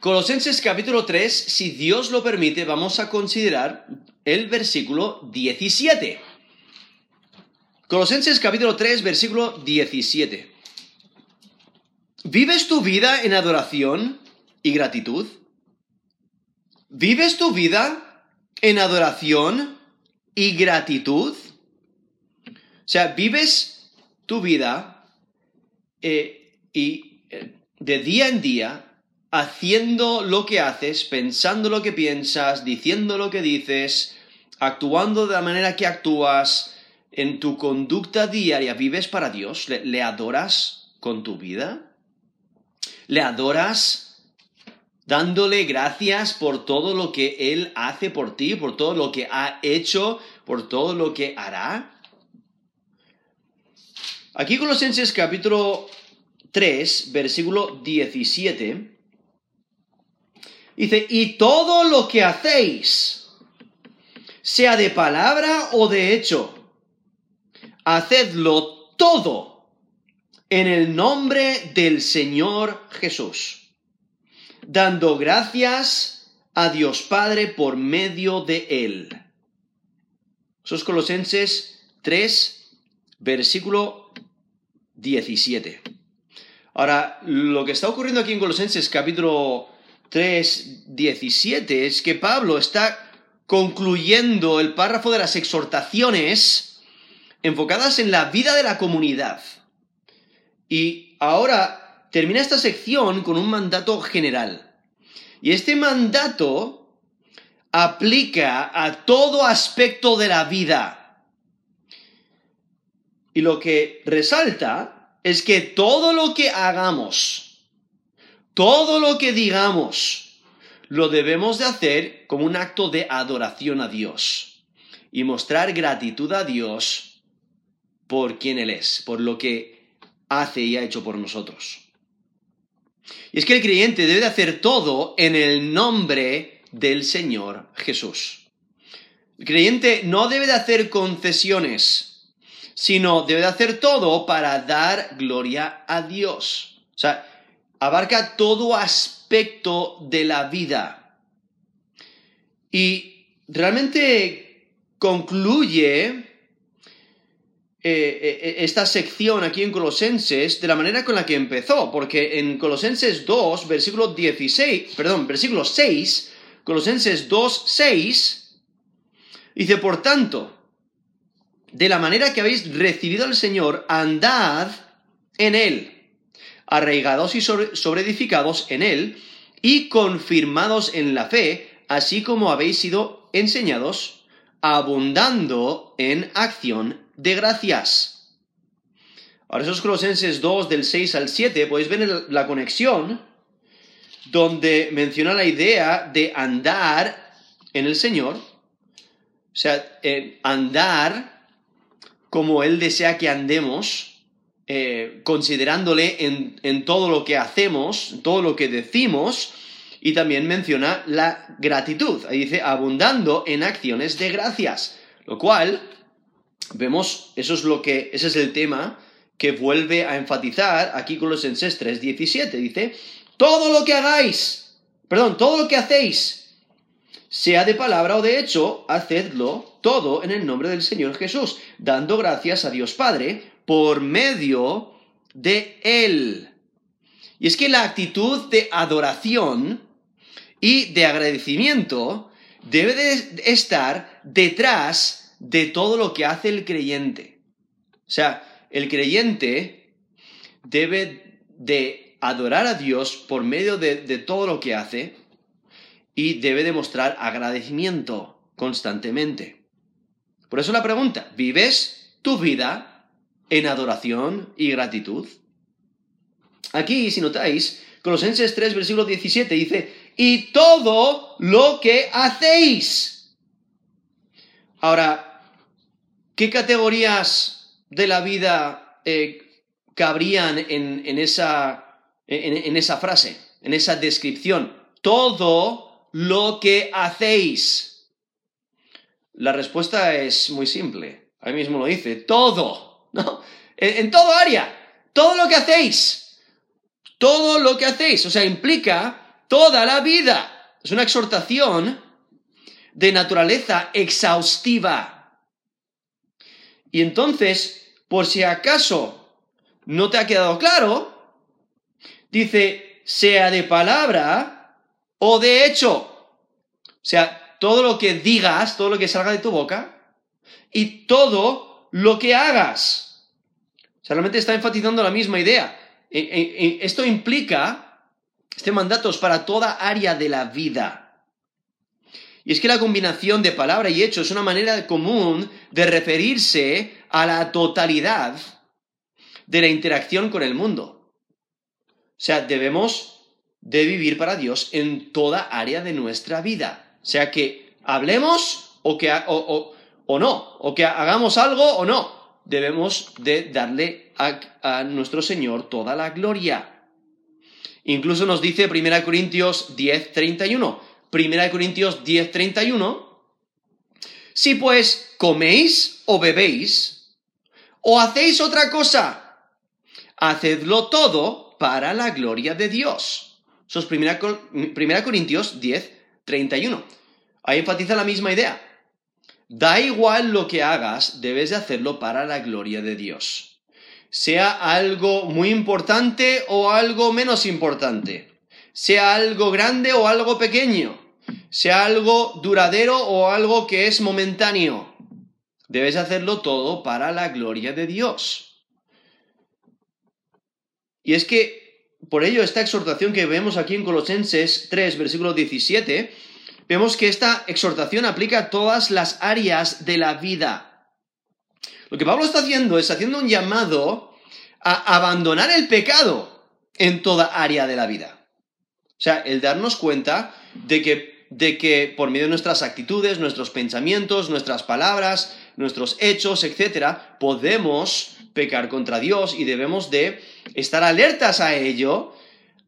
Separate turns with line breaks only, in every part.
Colosenses capítulo 3, si Dios lo permite, vamos a considerar el versículo 17. Colosenses capítulo 3, versículo 17. ¿Vives tu vida en adoración y gratitud? ¿Vives tu vida en adoración y gratitud? O sea, vives tu vida eh, y eh, de día en día haciendo lo que haces, pensando lo que piensas, diciendo lo que dices, actuando de la manera que actúas, en tu conducta diaria, ¿vives para Dios? ¿Le, adoras con tu vida? ¿Le adoras dándole gracias por todo lo que Él hace por ti, por todo lo que ha hecho, por todo lo que hará? Aquí Colosenses capítulo 3, versículo 17 Dice, y todo lo que hacéis, sea de palabra o de hecho, hacedlo todo en el nombre del Señor Jesús, dando gracias a Dios Padre por medio de Él. Esos Colosenses 3, versículo 17. Ahora, lo que está ocurriendo aquí en Colosenses capítulo 3.17 es que Pablo está concluyendo el párrafo de las exhortaciones enfocadas en la vida de la comunidad. Y ahora termina esta sección con un mandato general. Y este mandato aplica a todo aspecto de la vida. Y lo que resalta es que todo lo que hagamos, todo lo que digamos lo debemos de hacer como un acto de adoración a Dios y mostrar gratitud a Dios por quien Él es, por lo que hace y ha hecho por nosotros. Y es que el creyente debe de hacer todo en el nombre del Señor Jesús. El creyente no debe de hacer concesiones, sino debe de hacer todo para dar gloria a Dios. O sea, abarca todo aspecto de la vida. Y realmente concluye eh, eh, esta sección aquí en Colosenses de la manera con la que empezó, porque en Colosenses 2, versículo 16, perdón, versículo 6, Colosenses 2, 6, dice, por tanto, de la manera que habéis recibido al Señor, andad en Él arraigados y sobreedificados en él, y confirmados en la fe, así como habéis sido enseñados, abundando en acción de gracias. Ahora esos Colosenses 2 del 6 al 7, podéis ver la conexión donde menciona la idea de andar en el Señor, o sea, andar como Él desea que andemos, eh, considerándole en, todo lo que hacemos, todo lo que decimos, y también menciona la gratitud. Ahí dice, abundando en acciones de gracias. Lo cual, vemos, eso es lo que, ese es el tema que vuelve a enfatizar aquí con los Enses 3.17. Dice, todo lo que hagáis, perdón, todo lo que hacéis, sea de palabra o de hecho, hacedlo todo en el nombre del Señor Jesús, dando gracias a Dios Padre por medio de Él. Y es que la actitud de adoración y de agradecimiento debe de estar detrás de todo lo que hace el creyente. O sea, el creyente debe de adorar a Dios por medio de, de todo lo que hace y debe demostrar agradecimiento constantemente. Por eso la pregunta, ¿vives tu vida en adoración y gratitud. Aquí, si notáis, Colosenses 3, versículo 17 dice, y todo lo que hacéis. Ahora, ¿qué categorías de la vida eh, cabrían en, esa, en esa frase, en esa descripción? Todo lo que hacéis. La respuesta es muy simple. Ahí mismo lo dice, todo En, todo área, todo lo que hacéis, todo lo que hacéis, o sea, implica toda la vida. Es una exhortación de naturaleza exhaustiva. Y entonces, por si acaso no te ha quedado claro, dice, sea de palabra o de hecho. O sea, todo lo que digas, todo lo que salga de tu boca y todo lo que hagas. O sea, realmente está enfatizando la misma idea. E, e, e, esto implica, este mandato es para toda área de la vida. Y es que la combinación de palabra y hecho es una manera común de referirse a la totalidad de la interacción con el mundo. O sea, debemos de vivir para Dios en toda área de nuestra vida. O sea, que hablemos o, que, o, no, o que hagamos algo o no. Debemos de darle a, a nuestro Señor toda la gloria. Incluso nos dice 1 Corintios 10, 31 Primera Corintios 10:31, si pues coméis o bebéis o hacéis otra cosa, hacedlo todo para la gloria de Dios. Eso es Primera, primera Corintios 10:31. Ahí enfatiza la misma idea. Da igual lo que hagas, debes de hacerlo para la gloria de Dios. Sea algo muy importante o algo menos importante sea algo grande o algo pequeño, sea algo duradero o algo que es momentáneo. Debes hacerlo todo para la gloria de Dios. Y es que, por ello, esta exhortación que vemos aquí en Colosenses 3, versículo 17, vemos que esta exhortación aplica a todas las áreas de la vida. Lo que Pablo está haciendo es haciendo un llamado a abandonar el pecado en toda área de la vida. O sea, el darnos cuenta de que, de que por medio de nuestras actitudes, nuestros pensamientos, nuestras palabras, nuestros hechos, etcétera, podemos pecar contra Dios y debemos de estar alertas a ello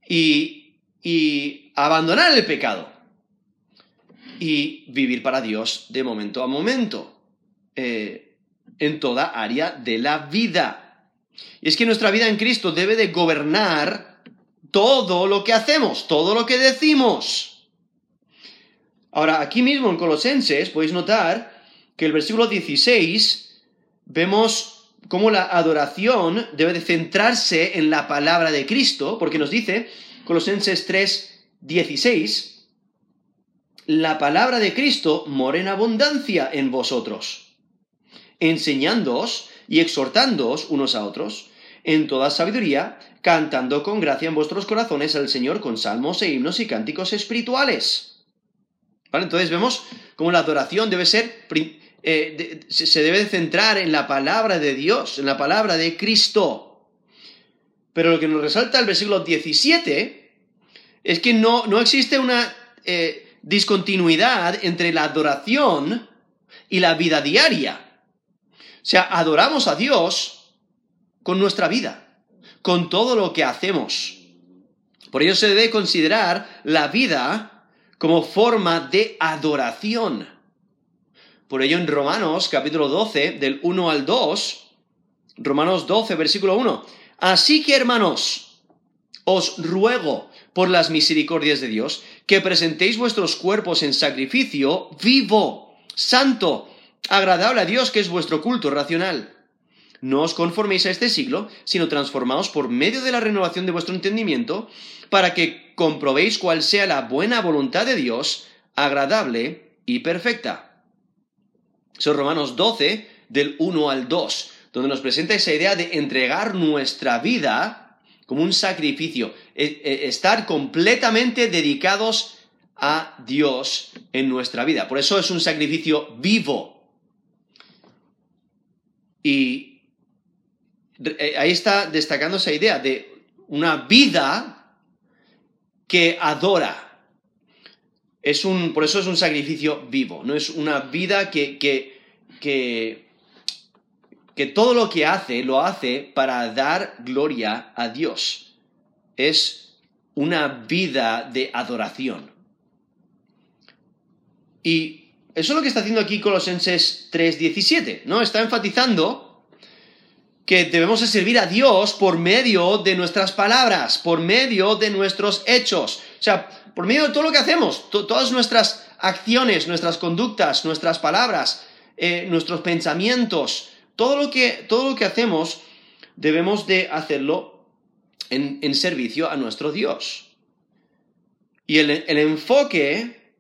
y, y abandonar el pecado y vivir para Dios de momento a momento eh, en toda área de la vida. Y es que nuestra vida en Cristo debe de gobernar todo lo que hacemos, todo lo que decimos. Ahora, aquí mismo en Colosenses podéis notar que el versículo 16 vemos cómo la adoración debe de centrarse en la palabra de Cristo, porque nos dice, Colosenses 3, 16, la palabra de Cristo mora en abundancia en vosotros, enseñándoos y exhortándoos unos a otros en toda sabiduría, cantando con gracia en vuestros corazones al Señor con salmos e himnos y cánticos espirituales. ¿Vale? Entonces vemos cómo la adoración debe ser, eh, se debe centrar en la palabra de Dios, en la palabra de Cristo. Pero lo que nos resalta el versículo 17 es que no, no existe una eh, discontinuidad entre la adoración y la vida diaria. O sea, adoramos a Dios con nuestra vida con todo lo que hacemos. Por ello se debe considerar la vida como forma de adoración. Por ello en Romanos capítulo 12, del 1 al 2, Romanos 12, versículo 1, así que hermanos, os ruego por las misericordias de Dios que presentéis vuestros cuerpos en sacrificio vivo, santo, agradable a Dios, que es vuestro culto racional. No os conforméis a este siglo, sino transformaos por medio de la renovación de vuestro entendimiento, para que comprobéis cuál sea la buena voluntad de Dios, agradable y perfecta. Son Romanos 12, del 1 al 2, donde nos presenta esa idea de entregar nuestra vida como un sacrificio, e, e, estar completamente dedicados a Dios en nuestra vida. Por eso es un sacrificio vivo. Y eh, ahí está destacando esa idea de una vida que adora. Es un, por eso es un sacrificio vivo, no es una vida que, que, que, que todo lo que hace lo hace para dar gloria a Dios. Es una vida de adoración. Y eso es lo que está haciendo aquí Colosenses 3.17, ¿no? Está enfatizando que debemos de servir a Dios por medio de nuestras palabras, por medio de nuestros hechos. O sea, por medio de todo lo que hacemos, todas nuestras acciones, nuestras conductas, nuestras palabras, eh, nuestros pensamientos, todo lo, que, todo lo que hacemos, debemos de hacerlo en, servicio a nuestro Dios. Y el, enfoque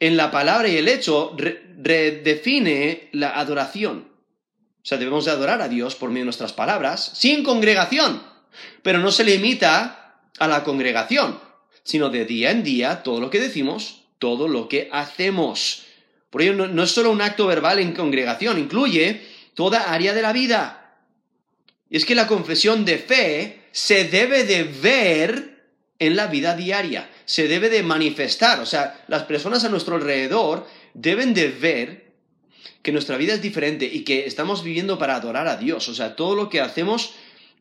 en la palabra y el hecho redefine la adoración. O sea, debemos de adorar a Dios por medio de nuestras palabras, sin congregación, pero no se limita a la congregación, sino de día en día todo lo que decimos, todo lo que hacemos. Por ello, no, es solo un acto verbal en congregación, incluye toda área de la vida. Y es que la confesión de fe se debe de ver en la vida diaria, se debe de manifestar. O sea, las personas a nuestro alrededor deben de ver que nuestra vida es diferente y que estamos viviendo para adorar a Dios. O sea, todo lo que hacemos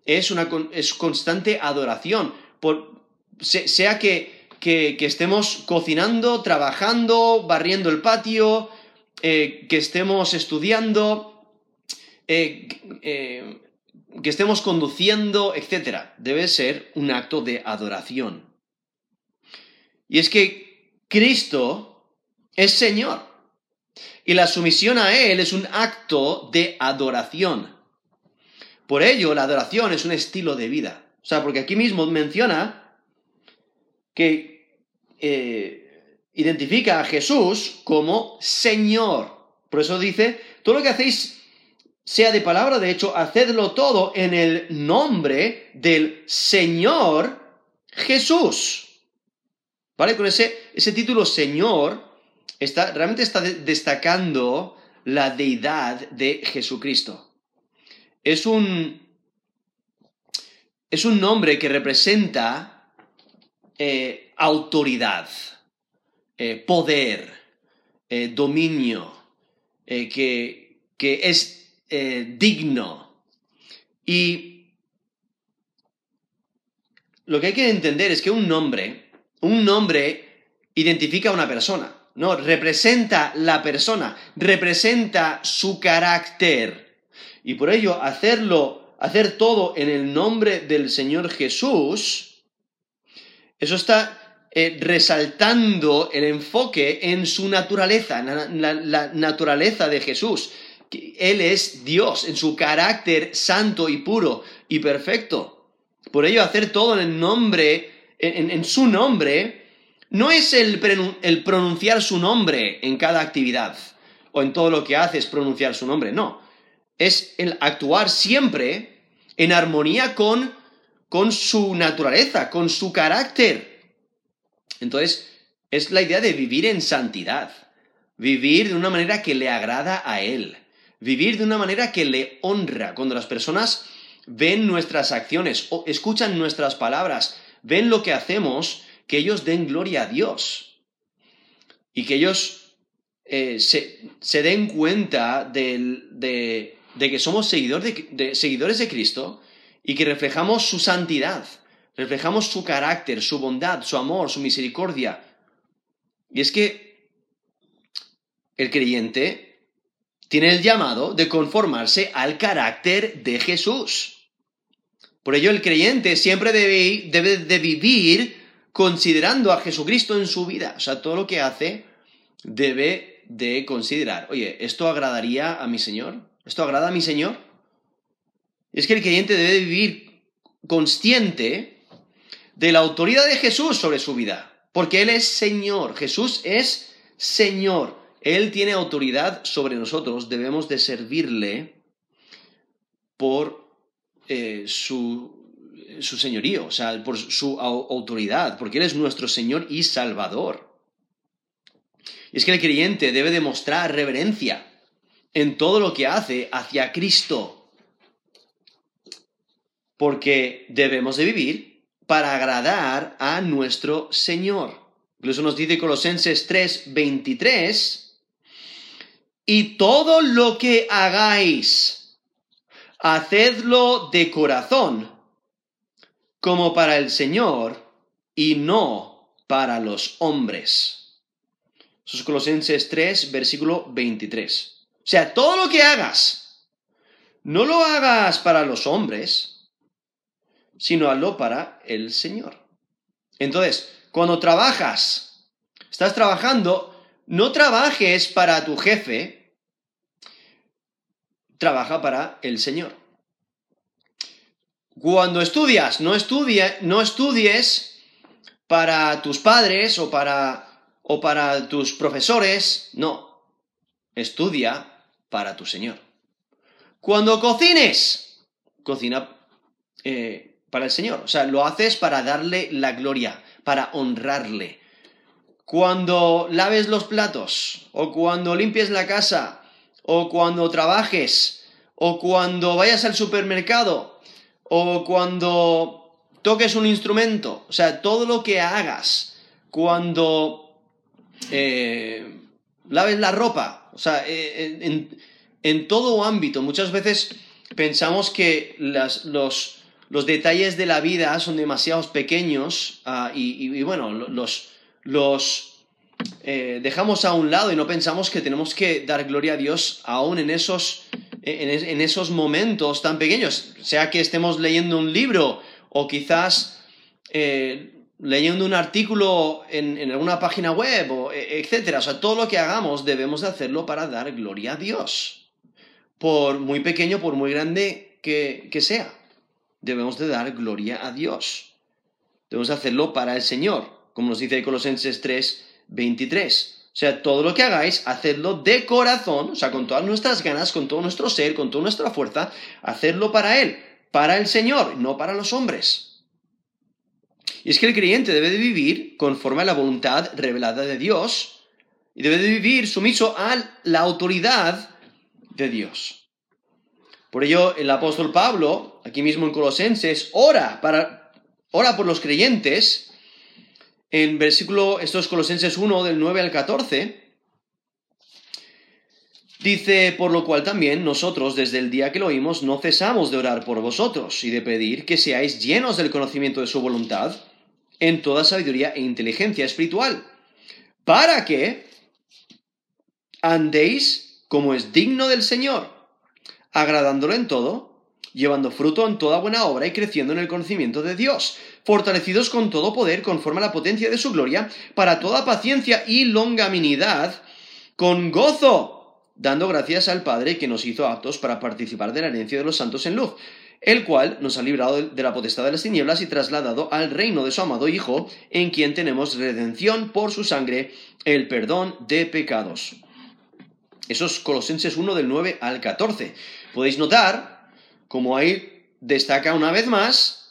es una es constante adoración. Por, sea que, que, estemos cocinando, trabajando, barriendo el patio, eh, que estemos estudiando, eh, eh, que estemos conduciendo, etc. Debe ser un acto de adoración. Y es que Cristo es Señor. Y la sumisión a Él es un acto de adoración. Por ello, la adoración es un estilo de vida. O sea, porque aquí mismo menciona que eh, identifica a Jesús como Señor. Por eso dice, todo lo que hacéis, sea de palabra, de hecho, hacedlo todo en el nombre del Señor Jesús. ¿Vale? Con ese, ese título Señor, realmente está destacando la deidad de Jesucristo. Es un, es un nombre que representa eh, autoridad, eh, poder, eh, dominio, que, que, es digno. Y lo que hay que entender es que un nombre, un nombre identifica a una persona. No, representa la persona, representa su carácter. Y por ello, hacerlo, hacer todo en el nombre del Señor Jesús, eso está eh, resaltando el enfoque en su naturaleza, la, la naturaleza de Jesús. Él es Dios en su carácter santo y puro y perfecto. Por ello, hacer todo en el nombre, en su nombre, no es el, pronunciar su nombre en cada actividad o en todo lo que haces pronunciar su nombre, no. Es el actuar siempre en armonía con, con su naturaleza, con su carácter. Entonces, es la idea de vivir en santidad, vivir de una manera que le agrada a Él, vivir de una manera que le honra. Cuando las personas ven nuestras acciones o escuchan nuestras palabras, ven lo que hacemos, que ellos den gloria a Dios y que ellos eh, se, den cuenta de, que somos seguidores de Cristo y que reflejamos su santidad, reflejamos su carácter, su bondad, su amor, su misericordia. Y es que el creyente tiene el llamado de conformarse al carácter de Jesús. Por ello el creyente siempre debe, debe de vivir considerando a Jesucristo en su vida. O sea, todo lo que hace debe de considerar, oye, ¿esto agradaría a mi Señor? ¿Esto agrada a mi Señor? Es que el creyente debe vivir consciente de la autoridad de Jesús sobre su vida, porque Él es Señor, Jesús es Señor, Él tiene autoridad sobre nosotros, debemos de servirle por eh, su su señorío, o sea, por su autoridad, porque Él es nuestro Señor y Salvador. Y es que el creyente debe demostrar reverencia en todo lo que hace hacia Cristo, porque debemos de vivir para agradar a nuestro Señor. Incluso nos dice Colosenses 3:23, y todo lo que hagáis, hacedlo de corazón como para el Señor y no para los hombres. Eso es Colosenses 3, versículo 23. O sea, todo lo que hagas, no lo hagas para los hombres, sino hazlo para el Señor. Entonces, cuando trabajas, estás trabajando, no trabajes para tu jefe, trabaja para el Señor. Cuando estudias, no, no estudies para tus padres o para, o para tus profesores, no, estudia para tu Señor. Cuando cocines, cocina eh, para el Señor, o sea, lo haces para darle la gloria, para honrarle. Cuando laves los platos, o cuando limpies la casa, o cuando trabajes, o cuando vayas al supermercado, o cuando toques un instrumento, o sea, todo lo que hagas, cuando eh, laves la ropa, o sea, eh, en, todo ámbito, muchas veces pensamos que los, detalles de la vida son demasiado pequeños ah, y, bueno, los, los eh, dejamos a un lado y no pensamos que tenemos que dar gloria a Dios aún en esos, en, esos momentos tan pequeños, sea que estemos leyendo un libro o quizás eh, leyendo un artículo en, alguna página web, o, e, etc. O sea, todo lo que hagamos debemos de hacerlo para dar gloria a Dios. Por muy pequeño, por muy grande que, que sea. Debemos de dar gloria a Dios. Debemos hacerlo para el Señor, como nos dice Colosenses 3, 23. O sea, todo lo que hagáis, hacedlo de corazón, o sea, con todas nuestras ganas, con todo nuestro ser, con toda nuestra fuerza, hacedlo para Él, para el Señor, no para los hombres. Y es que el creyente debe de vivir conforme a la voluntad revelada de Dios y debe de vivir sumiso a la autoridad de Dios. Por ello, el apóstol Pablo, aquí mismo en Colosenses, ora, para, ora por los creyentes. En versículo, estos Colosenses 1, del 9 al 14, Dice, por lo cual también nosotros, desde el día que lo oímos, no cesamos de orar por vosotros y de pedir que seáis llenos del conocimiento de su voluntad en toda sabiduría e inteligencia espiritual, para que andéis como es digno del Señor, agradándolo en todo, llevando fruto en toda buena obra y creciendo en el conocimiento de Dios, fortalecidos con todo poder conforme a la potencia de su gloria, para toda paciencia y longaminidad, con gozo, dando gracias al Padre que nos hizo aptos para participar de la herencia de los santos en luz el cual nos ha librado de la potestad de las tinieblas y trasladado al reino de su amado Hijo, en quien tenemos redención por su sangre, el perdón de pecados. Eso es Colosenses 1 del 9 al 14. Podéis notar, como ahí destaca una vez más,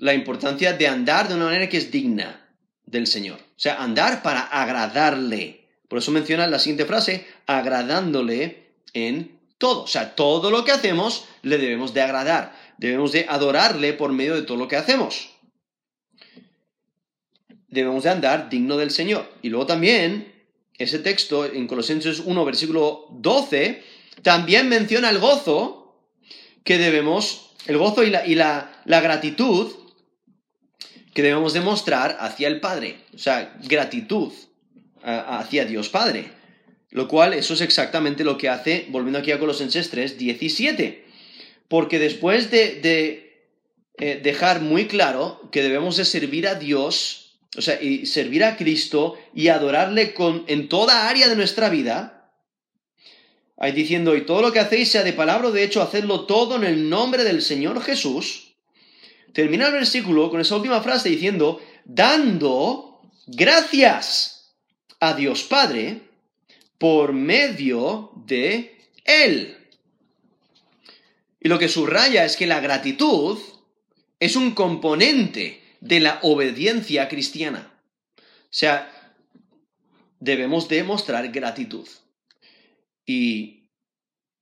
la importancia de andar de una manera que es digna del Señor. O sea, andar para agradarle. Por eso menciona la siguiente frase, agradándole en todo. O sea, todo lo que hacemos le debemos de agradar debemos de adorarle por medio de todo lo que hacemos. Debemos de andar digno del Señor. Y luego también, ese texto en Colosenses 1, versículo 12, también menciona el gozo que debemos, el gozo y la, y la, la gratitud que debemos demostrar hacia el Padre. O sea, gratitud hacia Dios Padre. Lo cual, eso es exactamente lo que hace, volviendo aquí a Colosenses 3, 17 porque después de, eh, dejar muy claro que debemos de servir a Dios, o sea, y servir a Cristo y adorarle con, en toda área de nuestra vida, ahí diciendo, y todo lo que hacéis sea de palabra o de hecho, hacedlo todo en el nombre del Señor Jesús, termina el versículo con esa última frase diciendo, dando gracias a Dios Padre por medio de Él. Y lo que subraya es que la gratitud es un componente de la obediencia cristiana. O sea, debemos demostrar gratitud. Y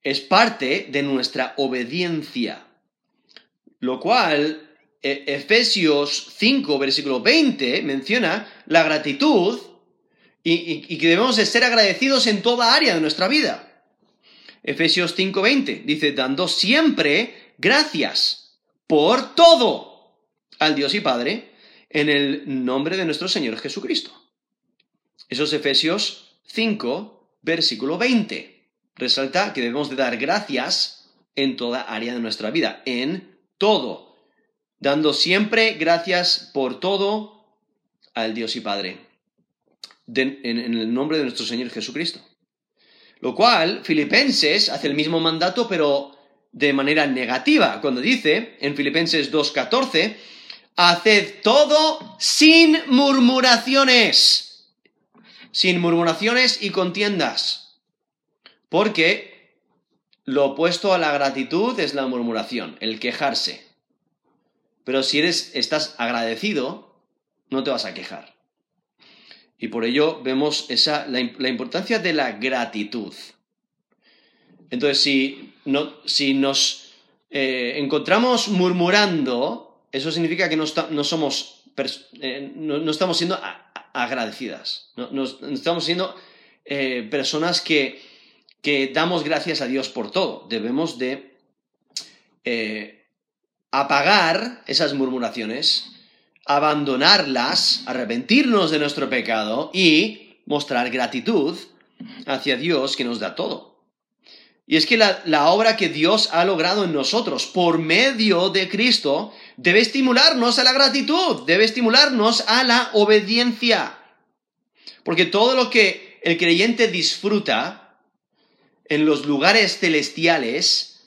es parte de nuestra obediencia. Lo cual, Efesios 5, versículo 20, menciona la gratitud y, que debemos de ser agradecidos en toda área de nuestra vida. Efesios 5:20 dice, dando siempre gracias por todo al Dios y Padre en el nombre de nuestro Señor Jesucristo. Eso es Efesios 5, versículo 20. Resalta que debemos de dar gracias en toda área de nuestra vida, en todo, dando siempre gracias por todo al Dios y Padre, en, en el nombre de nuestro Señor Jesucristo. Lo cual, Filipenses hace el mismo mandato, pero de manera negativa, cuando dice en Filipenses 2.14, haced todo sin murmuraciones, sin murmuraciones y contiendas, porque lo opuesto a la gratitud es la murmuración, el quejarse. Pero si eres, estás agradecido, no te vas a quejar. Y por ello vemos esa, la, importancia de la gratitud. Entonces, si, no, si nos eh, encontramos murmurando, eso significa que no, somos, eh, no, estamos siendo agradecidas. No, estamos siendo eh, personas que, que, damos gracias a Dios por todo. Debemos de apagar esas murmuraciones abandonarlas, arrepentirnos de nuestro pecado y mostrar gratitud hacia Dios que nos da todo. Y es que la, obra que Dios ha logrado en nosotros por medio de Cristo debe estimularnos a la gratitud, debe estimularnos a la obediencia. Porque todo lo que el creyente disfruta en los lugares celestiales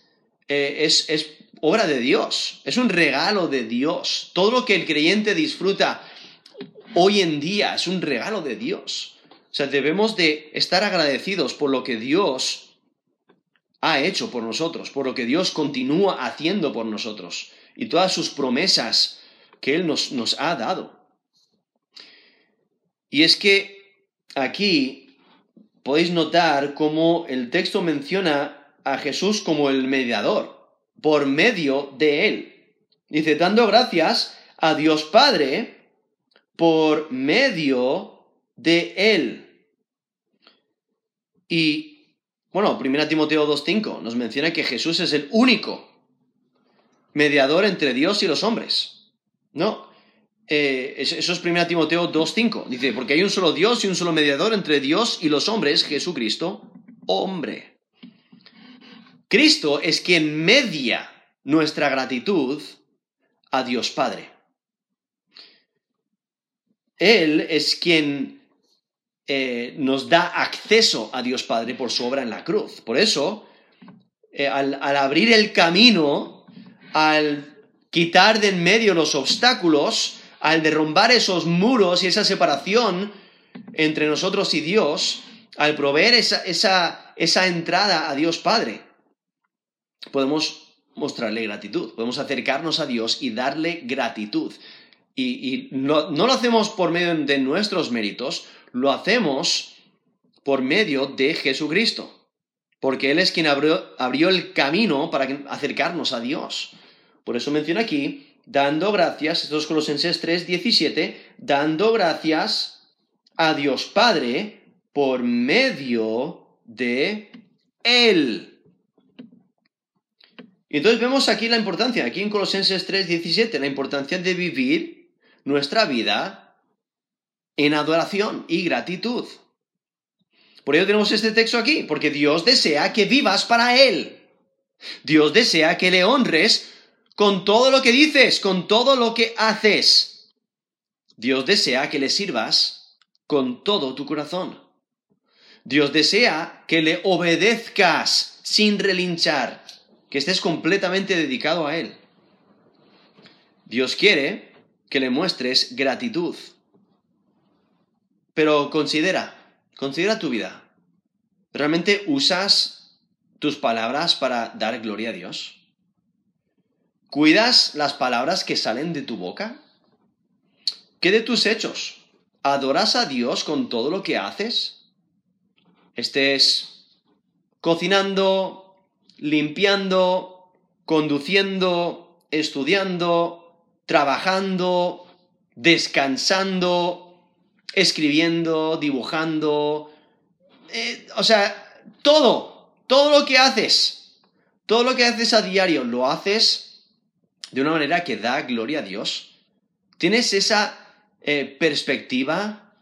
eh, es, es obra de Dios, es un regalo de Dios. Todo lo que el creyente disfruta hoy en día es un regalo de Dios. O sea, debemos de estar agradecidos por lo que Dios ha hecho por nosotros, por lo que Dios continúa haciendo por nosotros y todas sus promesas que Él nos, nos ha dado. Y es que aquí podéis notar cómo el texto menciona a Jesús como el mediador por medio de él. Dice, dando gracias a Dios Padre por medio de él. Y, bueno, 1 Timoteo 2.5 nos menciona que Jesús es el único mediador entre Dios y los hombres. ¿No? Eh, eso es 1 Timoteo 2.5. Dice, porque hay un solo Dios y un solo mediador entre Dios y los hombres, Jesucristo, hombre. Cristo es quien media nuestra gratitud a Dios Padre. Él es quien eh, nos da acceso a Dios Padre por su obra en la cruz. Por eso, eh, al, al abrir el camino, al quitar de en medio los obstáculos, al derrumbar esos muros y esa separación entre nosotros y Dios, al proveer esa, esa, esa entrada a Dios Padre, podemos mostrarle gratitud, podemos acercarnos a Dios y darle gratitud. Y, no, lo hacemos por medio de nuestros méritos, lo hacemos por medio de Jesucristo, porque Él es quien abrió, abrió el camino para acercarnos a Dios. Por eso menciona aquí, dando gracias, esto es Colosenses 3, 17, dando gracias a Dios Padre por medio de Él. Y entonces vemos aquí la importancia, aquí en Colosenses 3, 17, la importancia de vivir nuestra vida en adoración y gratitud. Por ello tenemos este texto aquí, porque Dios desea que vivas para Él. Dios desea que le honres con todo lo que dices, con todo lo que haces. Dios desea que le sirvas con todo tu corazón. Dios desea que le obedezcas sin relinchar que estés completamente dedicado a Él. Dios quiere que le muestres gratitud. Pero considera, considera tu vida. ¿Realmente usas tus palabras para dar gloria a Dios? ¿Cuidas las palabras que salen de tu boca? ¿Qué de tus hechos? ¿Adoras a Dios con todo lo que haces? Estés cocinando, limpiando, conduciendo, estudiando, trabajando, descansando, escribiendo, dibujando, eh, o sea, todo, todo lo que haces, todo lo que haces a diario, lo haces de una manera que da gloria a Dios. ¿Tienes esa eh, perspectiva?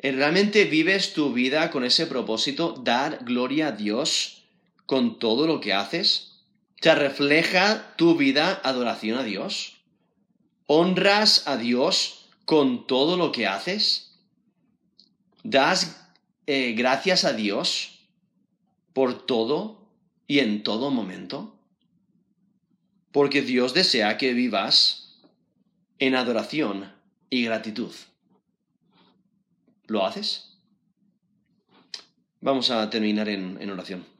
Eh, ¿Realmente vives tu vida con ese propósito, dar gloria a Dios? Con todo lo que haces? ¿Te refleja tu vida adoración a Dios? ¿Honras a Dios con todo lo que haces? ¿Das eh, gracias a Dios por todo y en todo momento? Porque Dios desea que vivas en adoración y gratitud. ¿Lo haces? Vamos a terminar en, en oración.